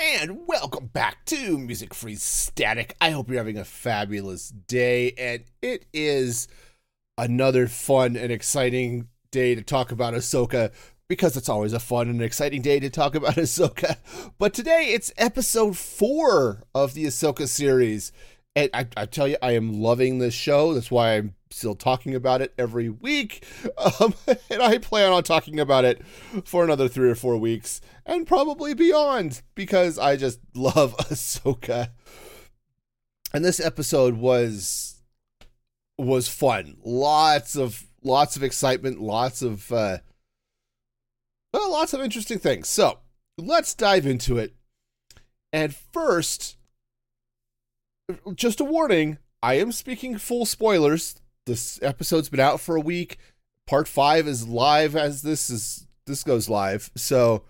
And welcome back to Music Free Static. I hope you're having a fabulous day, and it is another fun and exciting day to talk about Ahsoka because it's always a fun and exciting day to talk about Ahsoka. But today it's episode four of the Ahsoka series. And I, I tell you, I am loving this show. That's why I'm still talking about it every week. Um, and I plan on talking about it for another three or four weeks and probably beyond because I just love Ahsoka. And this episode was was fun. Lots of lots of excitement, lots of uh well, lots of interesting things. So, let's dive into it. And first, just a warning, I am speaking full spoilers this episode's been out for a week. Part five is live as this is this goes live. So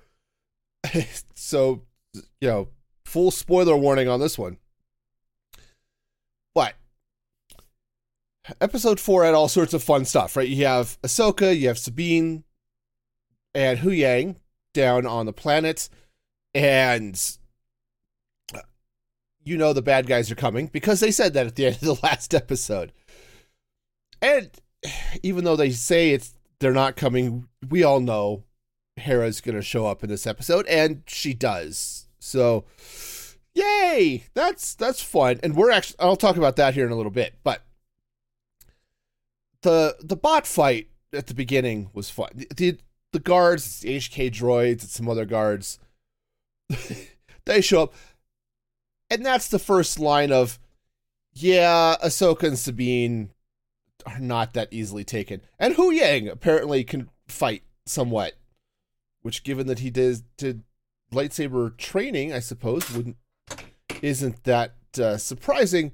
so you know, full spoiler warning on this one. But episode four had all sorts of fun stuff, right? You have Ahsoka, you have Sabine and Huyang down on the planet, and you know the bad guys are coming because they said that at the end of the last episode. And even though they say it's they're not coming, we all know Hera's going to show up in this episode and she does. So yay! That's that's fun. And we're actually I'll talk about that here in a little bit, but the the bot fight at the beginning was fun. The the guards, the HK droids, and some other guards they show up and that's the first line of yeah, Ahsoka and Sabine are not that easily taken. And Huyang apparently can fight somewhat, which, given that he did, did lightsaber training, I suppose wouldn't isn't that uh, surprising.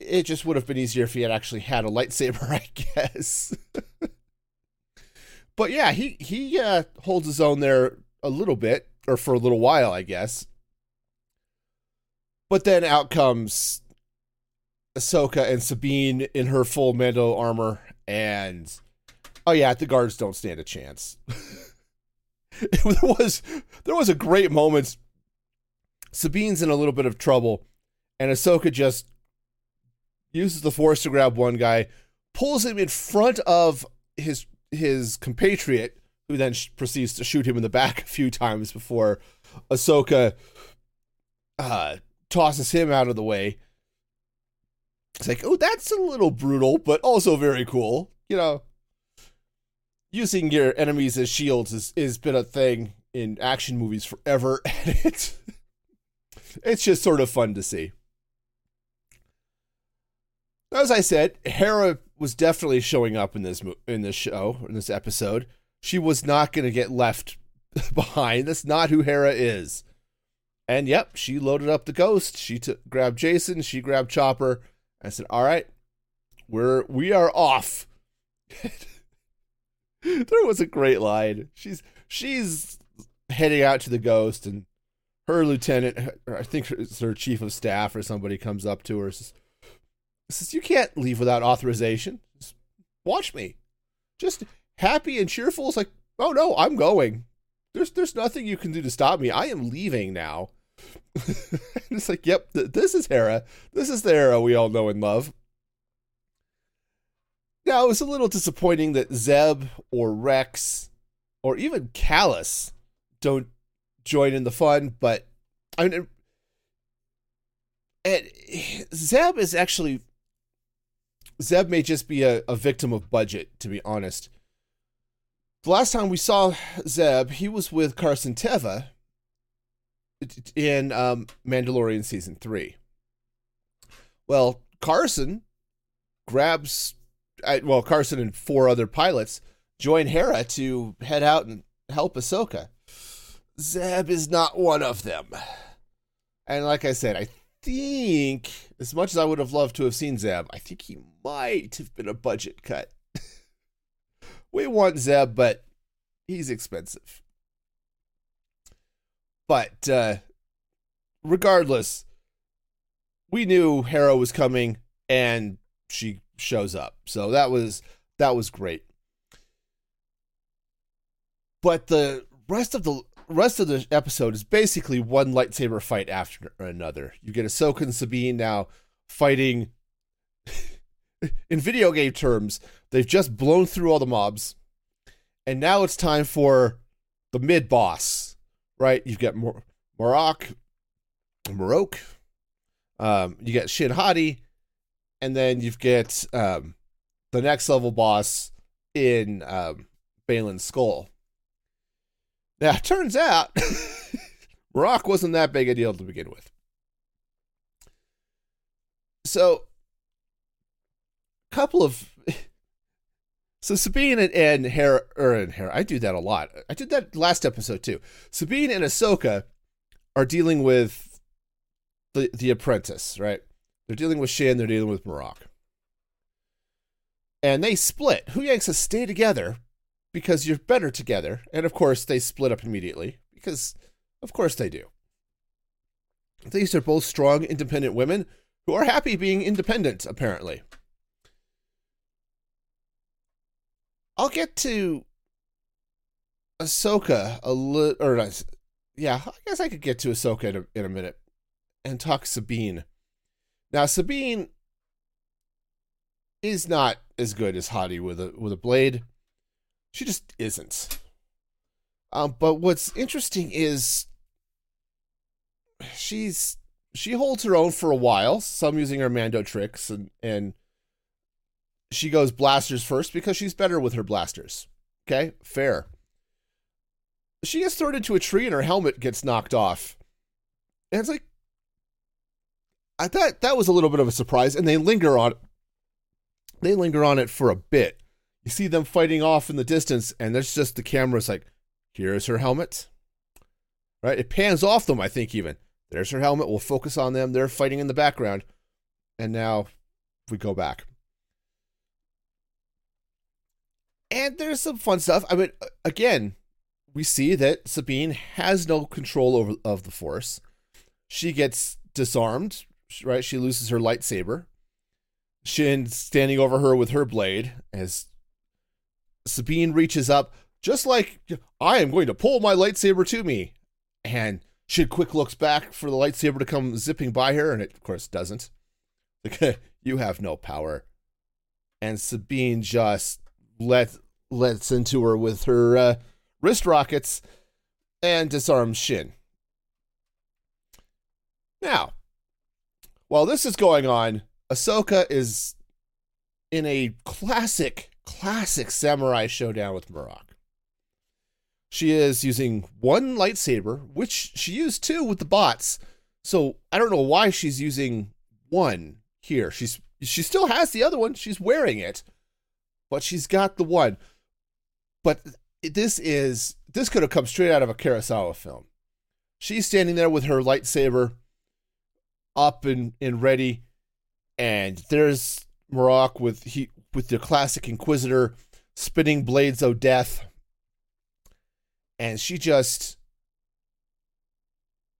It just would have been easier if he had actually had a lightsaber, I guess. but yeah, he he uh, holds his own there a little bit, or for a little while, I guess. But then out comes Ahsoka and Sabine in her full Mando armor, and oh yeah, the guards don't stand a chance. there was there was a great moment. Sabine's in a little bit of trouble, and Ahsoka just uses the Force to grab one guy, pulls him in front of his his compatriot, who then proceeds to shoot him in the back a few times before Ahsoka uh, tosses him out of the way it's like, oh, that's a little brutal, but also very cool. You know, using your enemies as shields has been a thing in action movies forever, and it's it's just sort of fun to see. As I said, Hera was definitely showing up in this in this show in this episode. She was not going to get left behind. That's not who Hera is. And yep, she loaded up the ghost. She took grabbed Jacen. She grabbed Chopper I said, "All right, we're we are off." there was a great line. She's she's heading out to the ghost, and her lieutenant, I think it's her chief of staff or somebody, comes up to her says, says "You can't leave without authorization. Just watch me." Just happy and cheerful. It's like, "Oh no, I'm going. There's there's nothing you can do to stop me. I am leaving now." it's like, yep, th- this is Hera. This is the Hera we all know and love. Now, it was a little disappointing that Zeb or Rex or even Kallus don't join in the fun, but I mean, Zeb is actually Zeb may just be a, a victim of budget, to be honest. The last time we saw Zeb, he was with Carson Teva, in um, Mandalorian season three. Well, Carson grabs, well, Carson and four other pilots join Hera to head out and help Ahsoka. Zeb is not one of them. And like I said, I think, as much as I would have loved to have seen Zeb, I think he might have been a budget cut. we want Zeb, but he's expensive. But uh, regardless, we knew Hera was coming, and she shows up. So that was that was great. But the rest of the rest of the episode is basically one lightsaber fight after another. You get Ahsoka and Sabine now fighting. in video game terms, they've just blown through all the mobs, and now it's time for the mid boss. Right? You've got Mor- Marrok, Marrok. Um, you get Shin Hati, and then you've got um, the next level boss in um, Baylan Skoll. Now, it turns out Marrok wasn't that big a deal to begin with. So, a couple of. So Sabine and, and Hera, or and Hera, I do that a lot. I did that last episode too. Sabine and Ahsoka are dealing with the the apprentice, right? They're dealing with Shin, they're dealing with Marrok. And they split. Huyang says stay together because you're better together. And of course, they split up immediately because, of course, they do. These are both strong, independent women who are happy being independent, apparently. I'll get to Ahsoka a little, or yeah, I guess I could get to Ahsoka in a, in a minute and talk Sabine. Now, Sabine is not as good as Hati with a with a blade. She just isn't. Um, but what's interesting is she's she holds her own for a while. Some using her Mando tricks and and she goes blasters first because she's better with her blasters. Okay, fair. She gets thrown into a tree and her helmet gets knocked off. And it's like I thought that was a little bit of a surprise, and they linger on they linger on it for a bit. You see them fighting off in the distance, and there's just the camera's like, here's her helmet. Right? It pans off them, I think, even. There's her helmet. We'll focus on them. They're fighting in the background. And now we go back. And there's some fun stuff. I mean, again, we see that Sabine has no control over of the Force. She gets disarmed, right? She loses her lightsaber. Shin standing over her with her blade as Sabine reaches up, just like I am going to pull my lightsaber to me. And Shin quick looks back for the lightsaber to come zipping by her, and it, of course, doesn't. Like, you have no power. And Sabine just let lets into her with her uh, wrist rockets and disarms Shin. Now, while this is going on, Ahsoka is in a classic, classic samurai showdown with Marrok. She is using one lightsaber, which she used two with the bots. So I don't know why she's using one here. She's she still has the other one. She's wearing it, but she's got the one. But this is this could have come straight out of a Kurosawa film. She's standing there with her lightsaber up and, and ready, and there's Marrok with he with the classic Inquisitor spinning blades of death, and she just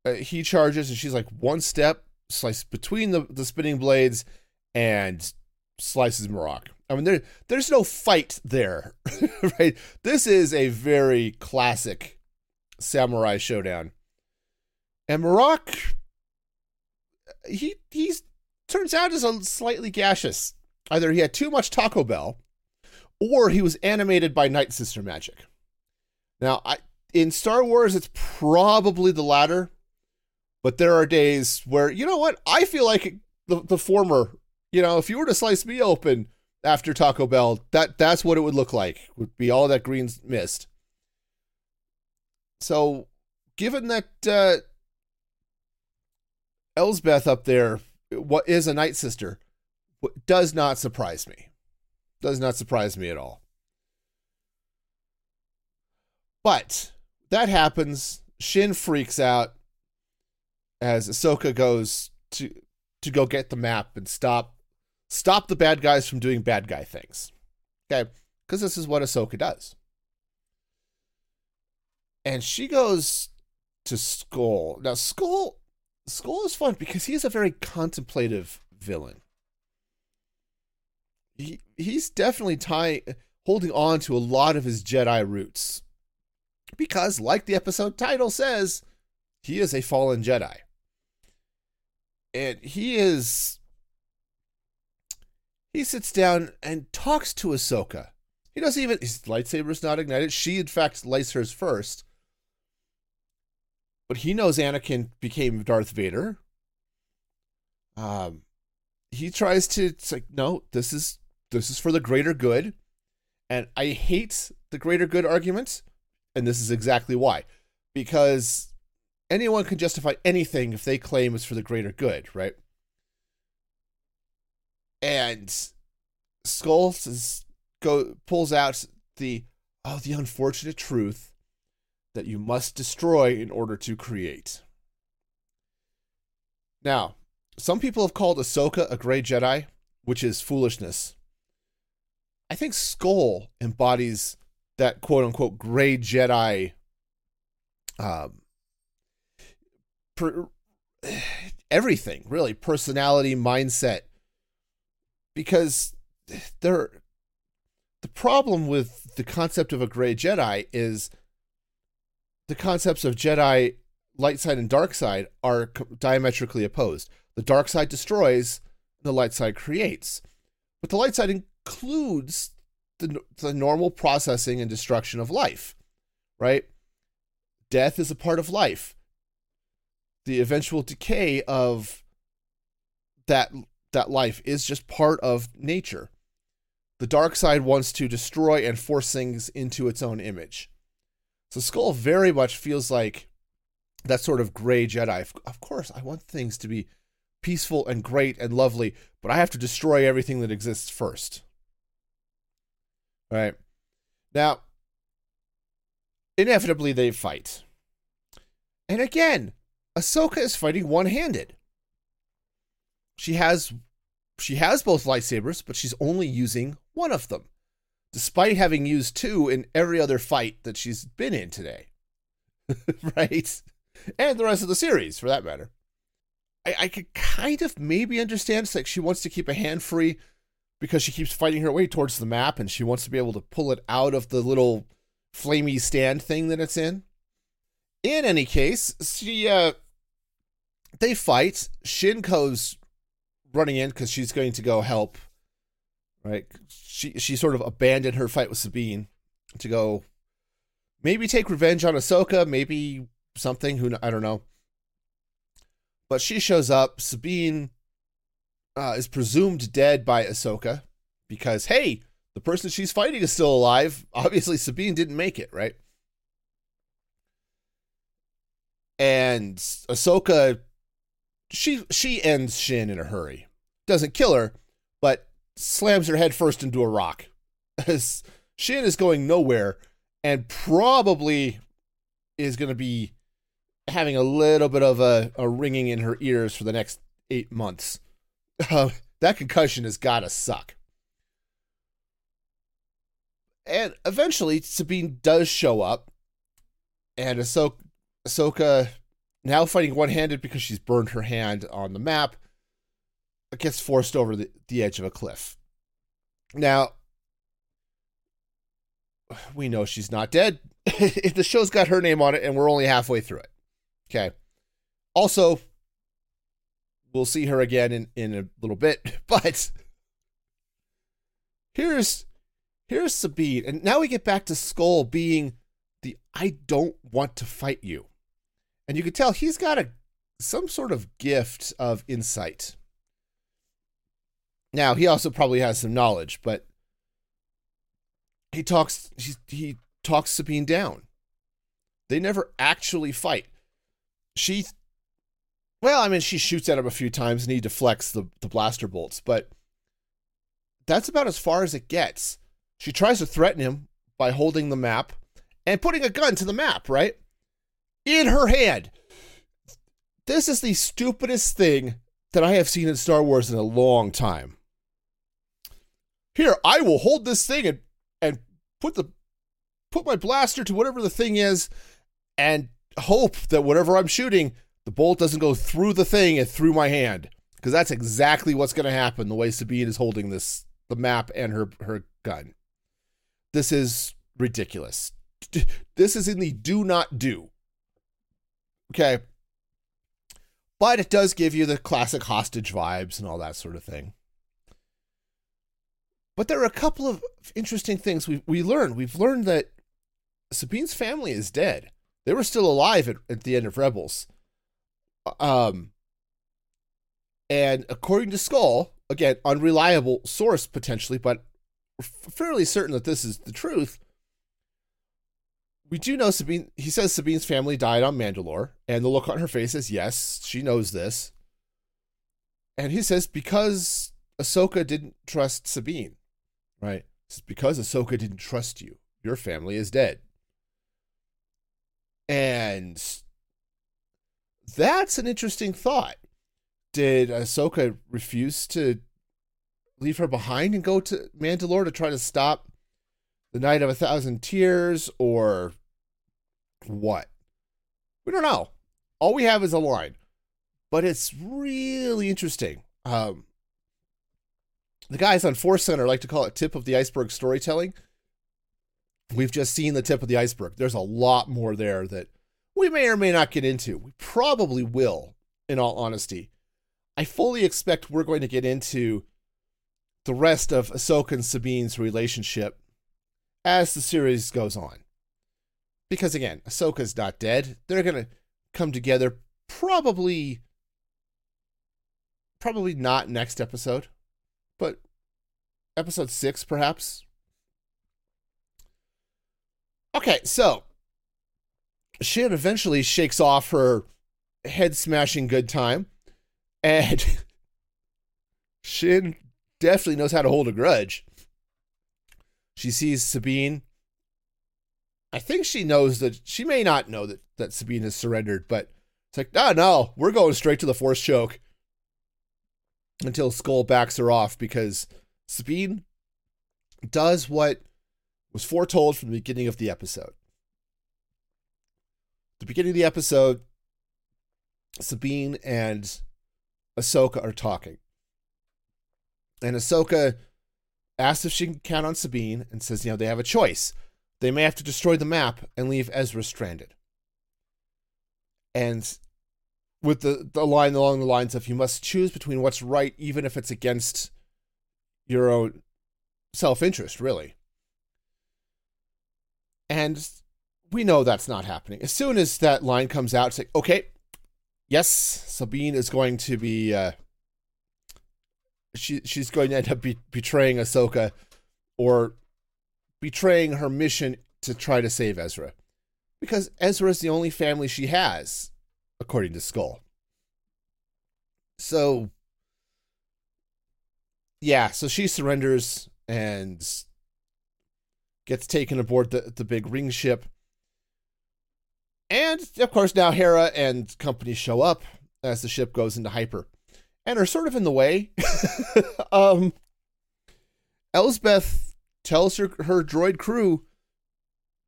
uh, he charges and she's like one step slice between the the spinning blades and slices Marrok. I mean, there there's no fight there, right? This is a very classic samurai showdown, and Marrok, he he's turns out is a slightly gaseous. Either he had too much Taco Bell, or he was animated by Night Sister magic. Now, I in Star Wars, it's probably the latter, but there are days where you know what I feel like the the former. You know, if you were to slice me open after Taco Bell, that that's what it would look like. Would be all that green mist. So, given that uh, Elsbeth up there, what is a Night Sister, does not surprise me. Does not surprise me at all. But that happens. Shin freaks out as Ahsoka goes to to go get the map and stop stop the bad guys from doing bad guy things. Okay? Because this is what Ahsoka does. And she goes to Skoll. Now, Skoll, Skoll is fun because he's a very contemplative villain. He he's definitely tying holding on to a lot of his Jedi roots. Because, like the episode title says, he is a fallen Jedi. And he is. He sits down and talks to Ahsoka. He doesn't even. His lightsaber's not ignited. She, in fact, lights hers first. But he knows Anakin became Darth Vader. Um, he tries to. It's like, no, this is this is for the greater good, and I hate the greater good argument, and this is exactly why, because anyone can justify anything if they claim it's for the greater good, right? And Skoll go pulls out the oh the unfortunate truth that you must destroy in order to create. Now, some people have called Ahsoka a gray Jedi, which is foolishness. I think Skoll embodies that quote unquote gray Jedi um, per, everything, really, personality, mindset. Because there the problem with the concept of a gray Jedi is the concepts of Jedi light side and dark side are diametrically opposed. The dark side destroys, the light side creates. But the light side includes the, the normal processing and destruction of life, right? Death is a part of life. The eventual decay of that that life is just part of nature. The dark side wants to destroy and force things into its own image. So Skoll very much feels like that sort of gray Jedi. Of course, I want things to be peaceful and great and lovely, but I have to destroy everything that exists first. Right. Now, inevitably they fight. And again, Ahsoka is fighting one-handed. She has she has both lightsabers, but she's only using one of them, despite having used two in every other fight that she's been in today. right? And the rest of the series, for that matter. I, I could kind of maybe understand it's like she wants to keep a hand free because she keeps fighting her way towards the map and she wants to be able to pull it out of the little flamey stand thing that it's in. In any case, she uh they fight. Shinko's running in because she's going to go help. Right? She she sort of abandoned her fight with Sabine to go maybe take revenge on Ahsoka, maybe something. Who I don't know. But she shows up. Sabine uh, is presumed dead by Ahsoka because, hey, the person she's fighting is still alive. Obviously, Sabine didn't make it, right? And Ahsoka, she she ends Shin in a hurry. Doesn't kill her, but slams her head first into a rock. Shin is going nowhere and probably is going to be having a little bit of a, a ringing in her ears for the next eight months. Uh, that concussion has got to suck. And eventually, Sabine does show up, and Ahsoka, Ahsoka now fighting one handed because she's burned her hand on the map, gets forced over the, the edge of a cliff. Now, we know she's not dead. If the show's got her name on it, and we're only halfway through it. Okay. Also, we'll see her again in, in a little bit, but here's here's Sabine. And now we get back to Skoll being the I don't want to fight you. And you can tell he's got a some sort of gift of insight. Now, he also probably has some knowledge, but he talks he, he talks Sabine down. They never actually fight she well, I mean, she shoots at him a few times and he deflects the, the blaster bolts, but that's about as far as it gets. She tries to threaten him by holding the map and putting a gun to the map, right? In her hand. This is the stupidest thing that I have seen in Star Wars in a long time. Here, I will hold this thing and and put the put my blaster to whatever the thing is and hope that whatever I'm shooting, the bolt doesn't go through the thing and through my hand. Because that's exactly what's going to happen the way Sabine is holding this, the map and her, her gun. This is ridiculous. this is in the do not do. Okay. But it does give you the classic hostage vibes and all that sort of thing. But there are a couple of interesting things we we learned. We've learned that Sabine's family is dead. They were still alive at, at the end of Rebels. Um, and according to Skoll, again, unreliable source potentially, but fairly certain that this is the truth. We do know Sabine. He says Sabine's family died on Mandalore, and the look on her face is yes, she knows this. And he says because Ahsoka didn't trust Sabine, right? It's because Ahsoka didn't trust you. Your family is dead. And that's an interesting thought. Did Ahsoka refuse to leave her behind and go to Mandalore to try to stop the Night of a Thousand Tears or what? We don't know. All we have is a line, but it's really interesting. Um, the guys on Force Center like to call it tip of the iceberg storytelling. We've just seen the tip of the iceberg. There's a lot more there that we may or may not get into. We probably will, in all honesty. I fully expect we're going to get into the rest of Ahsoka and Sabine's relationship as the series goes on. Because again, Ahsoka's not dead. They're to come together probably probably not next episode, but episode 6 perhaps. Okay, so Shin eventually shakes off her head smashing good time and Shin definitely knows how to hold a grudge. She sees Sabine. I think she knows that she may not know that, that Sabine has surrendered, but it's like, no, no, we're going straight to the force choke until Skoll backs her off because Sabine does what was foretold from the beginning of the episode. The beginning of the episode, Sabine and Ahsoka are talking. And Ahsoka asks if she can count on Sabine and says, you know, they have a choice. They may have to destroy the map and leave Ezra stranded. And with the, the line along the lines of you must choose between what's right, even if it's against your own self interest, really. And we know that's not happening. As soon as that line comes out, it's like, okay, yes, Sabine is going to be uh, she she's going to end up be, betraying Ahsoka or betraying her mission to try to save Ezra. Because Ezra is the only family she has, according to Skoll. So yeah, so she surrenders and gets taken aboard the, the big ring ship. And of course, now Hera and company show up as the ship goes into hyper and are sort of in the way. um, Elsbeth tells her, her droid crew,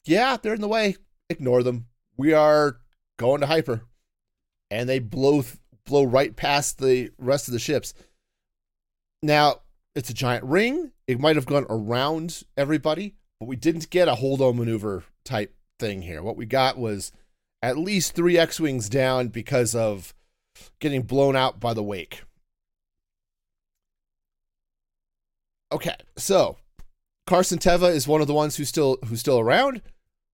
yeah, they're in the way. Ignore them. We are going to hyper. And they blow blow right past the rest of the ships. Now, it's a giant ring. It might have gone around everybody, but we didn't get a hold-on maneuver type thing here. What we got was at least three X-wings down because of getting blown out by the wake. Okay, so Carson Teva is one of the ones who's still who's still around.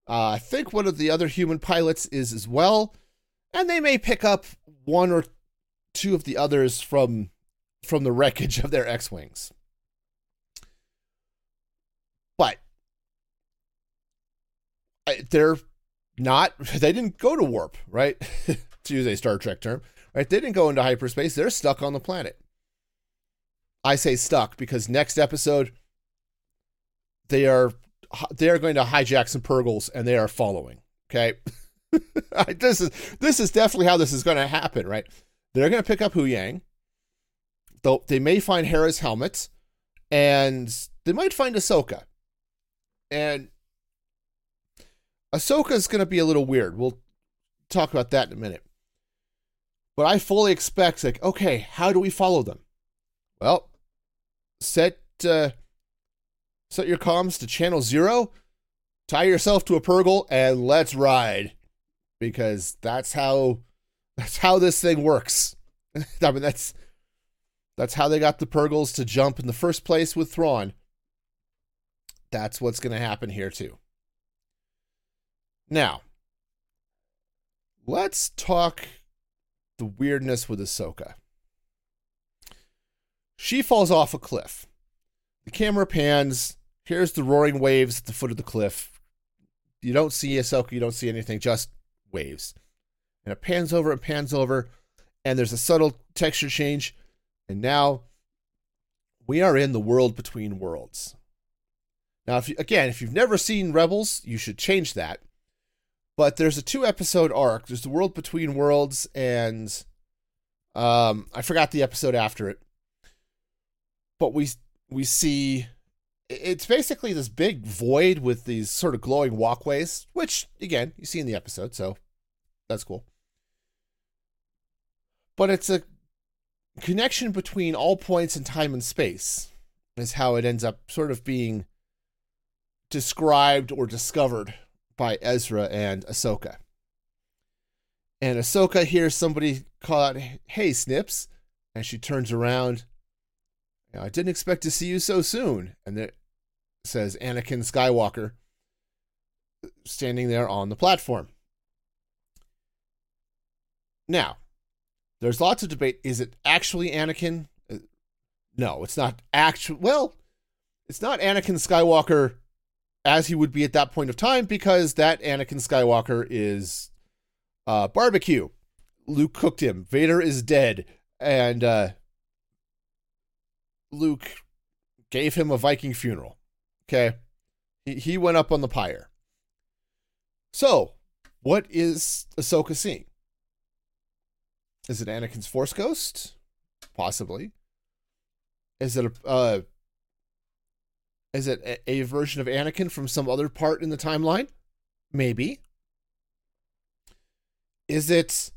Uh, I think one of the other human pilots is as well, and they may pick up one or two of the others from from the wreckage of their X-wings. But they're not. They didn't go to warp, right? to use a Star Trek term, right? They didn't go into hyperspace. They're stuck on the planet. I say stuck because next episode they are they are going to hijack some Purrgils and they are following. Okay, this is this is definitely how this is going to happen, right? They're going to pick up Huyang. Though they may find Hera's helmet, and they might find Ahsoka. And Ahsoka is going to be a little weird. We'll talk about that in a minute. But I fully expect, like, okay, how do we follow them? Well, set uh, set your comms to channel zero tie yourself to a Purrgil and let's ride, because that's how that's how this thing works. I mean, that's that's how they got the Purrgils to jump in the first place with Thrawn. That's what's going to happen here too. Now, let's talk the weirdness with Ahsoka. She falls off a cliff. The camera pans. Here's the roaring waves at the foot of the cliff. You don't see Ahsoka, you don't see anything, just waves. And it pans over and pans over, and there's a subtle texture change. And now we are in the world between worlds. Now, if you, again, if you've never seen Rebels, you should change that. But there's a two episode arc. There's the world between worlds, and um, I forgot the episode after it. But we we see it's basically this big void with these sort of glowing walkways, which again you see in the episode, so that's cool. But it's a connection between all points in time and space, is how it ends up sort of being described or discovered by Ezra and Ahsoka. And Ahsoka hears somebody call out, Hey, Snips. And she turns around. I didn't expect to see you so soon. And it says Anakin Skywalker standing there on the platform. Now, there's lots of debate. Is it actually Anakin? Uh, no, it's not actual. Well, it's not Anakin Skywalker as he would be at that point of time because that Anakin Skywalker is uh, barbecue. Luke cooked him. Vader is dead, and uh, Luke gave him a Viking funeral. Okay, he he went up on the pyre. So, what is Ahsoka seeing? Is it Anakin's Force Ghost? Possibly. Is it a uh, is it a, version of Anakin from some other part in the timeline? Maybe. Is it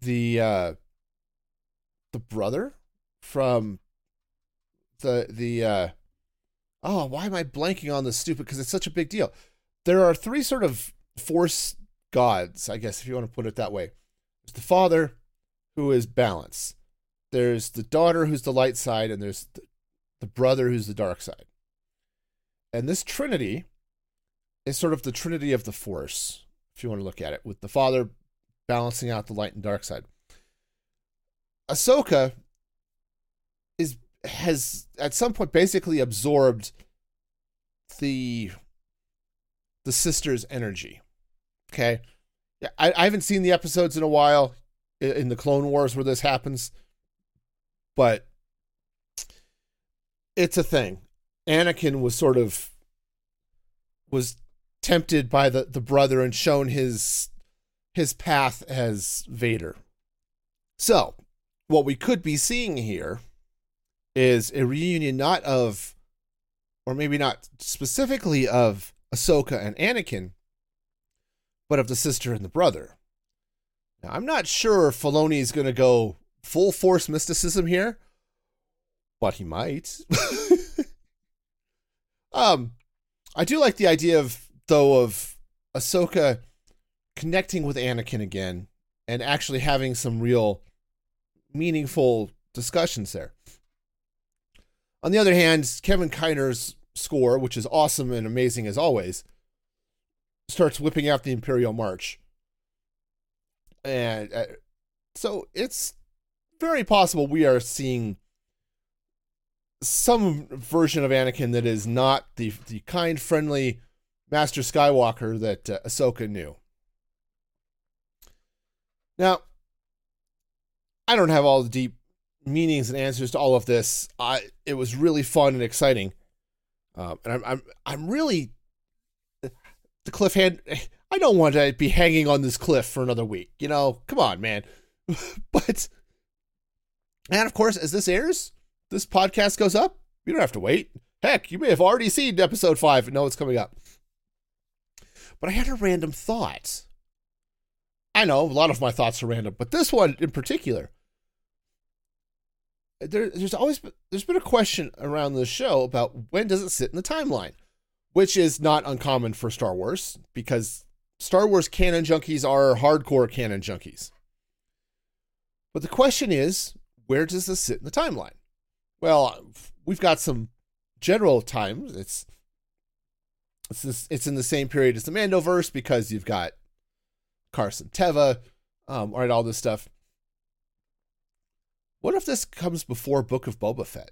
the uh the brother from the the uh oh why am i blanking on this stupid because it's such a big deal there are three sort of force gods i guess if you want to put it that way there's the father who is balance there's the daughter who's the light side and there's the, the brother who's the dark side. And this trinity is sort of the trinity of the force, if you want to look at it, with the father balancing out the light and dark side. Ahsoka has at some point basically absorbed the the sister's energy. Okay. I, I haven't seen the episodes in a while in the Clone Wars where this happens, but it's a thing. Anakin was sort of was tempted by the the brother and shown his his path as Vader. So, what we could be seeing here is a reunion not of or maybe not specifically of Ahsoka and Anakin, but of the sister and the brother. Now, I'm not sure if Filoni is going to go full force mysticism here, but he might. um, I do like the idea of though of Ahsoka connecting with Anakin again and actually having some real meaningful discussions there. On the other hand, Kevin Kiner's score, which is awesome and amazing as always, starts whipping out the Imperial March. And uh, so it's very possible we are seeing some version of Anakin that is not the the kind, friendly Master Skywalker that uh, Ahsoka knew. Now, I don't have all the deep meanings and answers to all of this. I it was really fun and exciting, um, and I'm I'm I'm really the cliffhanger. I don't want to be hanging on this cliff for another week. You know, come on, man. but and of course, as this airs, this podcast goes up, you don't have to wait. Heck, you may have already seen episode five and know it's coming up. But I had a random thought. I know a lot of my thoughts are random, but this one in particular. There, there's always been, there's been a question around the show about when does it sit in the timeline? which is not uncommon for Star Wars because Star Wars canon junkies are hardcore canon junkies. But the question is, where does this sit in the timeline? Well, we've got some general times. It's it's it's in the same period as the Mandoverse because you've got Carson Teva, um, right, all this stuff. What if this comes before Book of Boba Fett?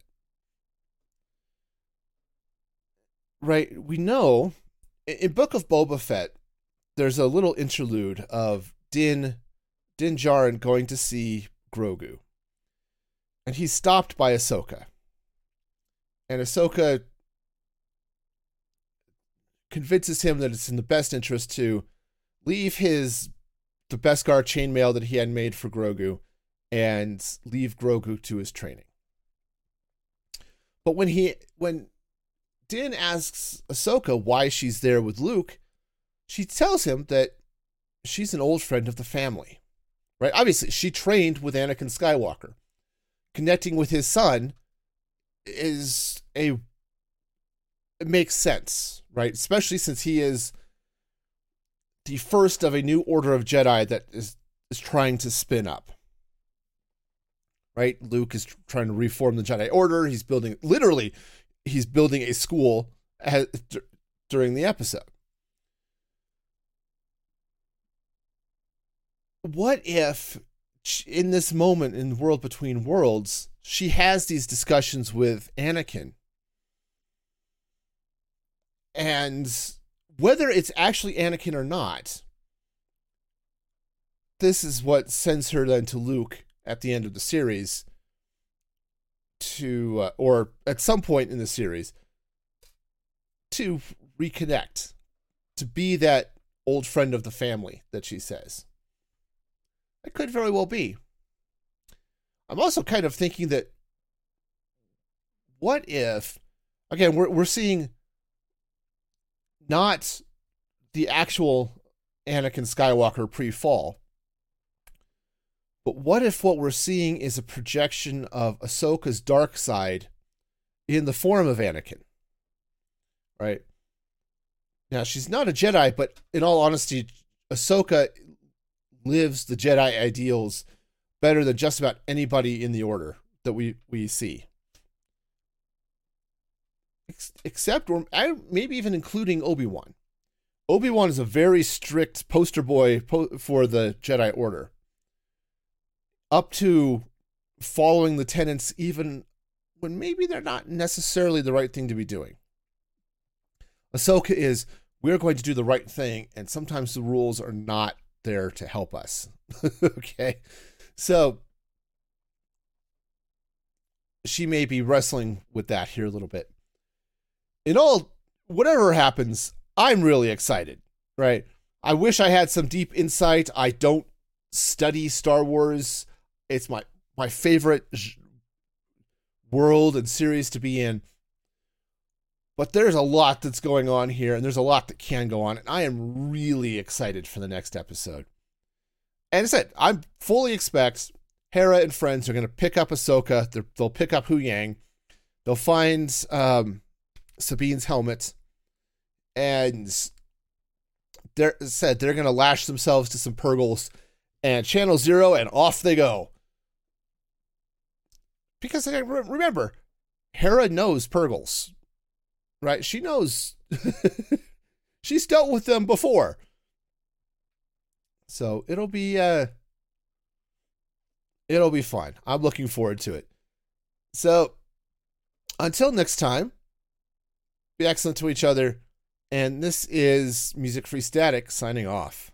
Right, we know in Book of Boba Fett, there's a little interlude of Din Din Djarin going to see Grogu. And he's stopped by Ahsoka. And Ahsoka convinces him that it's in the best interest to leave his the Beskar chainmail that he had made for Grogu and leave Grogu to his training. But when he when Din asks Ahsoka why she's there with Luke, she tells him that she's an old friend of the family. Right? Obviously, she trained with Anakin Skywalker. Connecting with his son is a it makes sense, right? Especially since he is the first of a new order of Jedi that is is trying to spin up. Right? Luke is trying to reform the Jedi Order. He's building literally he's building a school as, during the episode. What if in this moment in the world between worlds, she has these discussions with Anakin and whether it's actually Anakin or not, this is what sends her then to Luke at the end of the series to uh, or at some point in the series to reconnect to be that old friend of the family that she says it could very well be i'm also kind of thinking that what if again we're, we're seeing not the actual Anakin Skywalker pre fall. But what if what we're seeing is a projection of Ahsoka's dark side in the form of Anakin? Right? Now, she's not a Jedi, but in all honesty, Ahsoka lives the Jedi ideals better than just about anybody in the order that we, we see except or maybe even including Obi-Wan. Obi-Wan is a very strict poster boy for the Jedi Order. Up to following the tenants even when maybe they're not necessarily the right thing to be doing. Ahsoka is we're going to do the right thing and sometimes the rules are not there to help us. okay? So she may be wrestling with that here a little bit in all, whatever happens, I'm really excited, right? I wish I had some deep insight. I don't study Star Wars. It's my my favorite world and series to be in. But there's a lot that's going on here, and there's a lot that can go on, and I am really excited for the next episode. And I said, I fully expect Hera and friends are going to pick up Ahsoka. They'll pick up Huyang. They'll find um, Sabine's helmet, and they're said they're gonna lash themselves to some Purrgils and channel zero, and off they go. Because remember, Hera knows Purrgils, right? She knows. She's dealt with them before. So it'll be uh it'll be fun. I'm looking forward to it. So until next time, be excellent to each other. And this is Music Free Static signing off.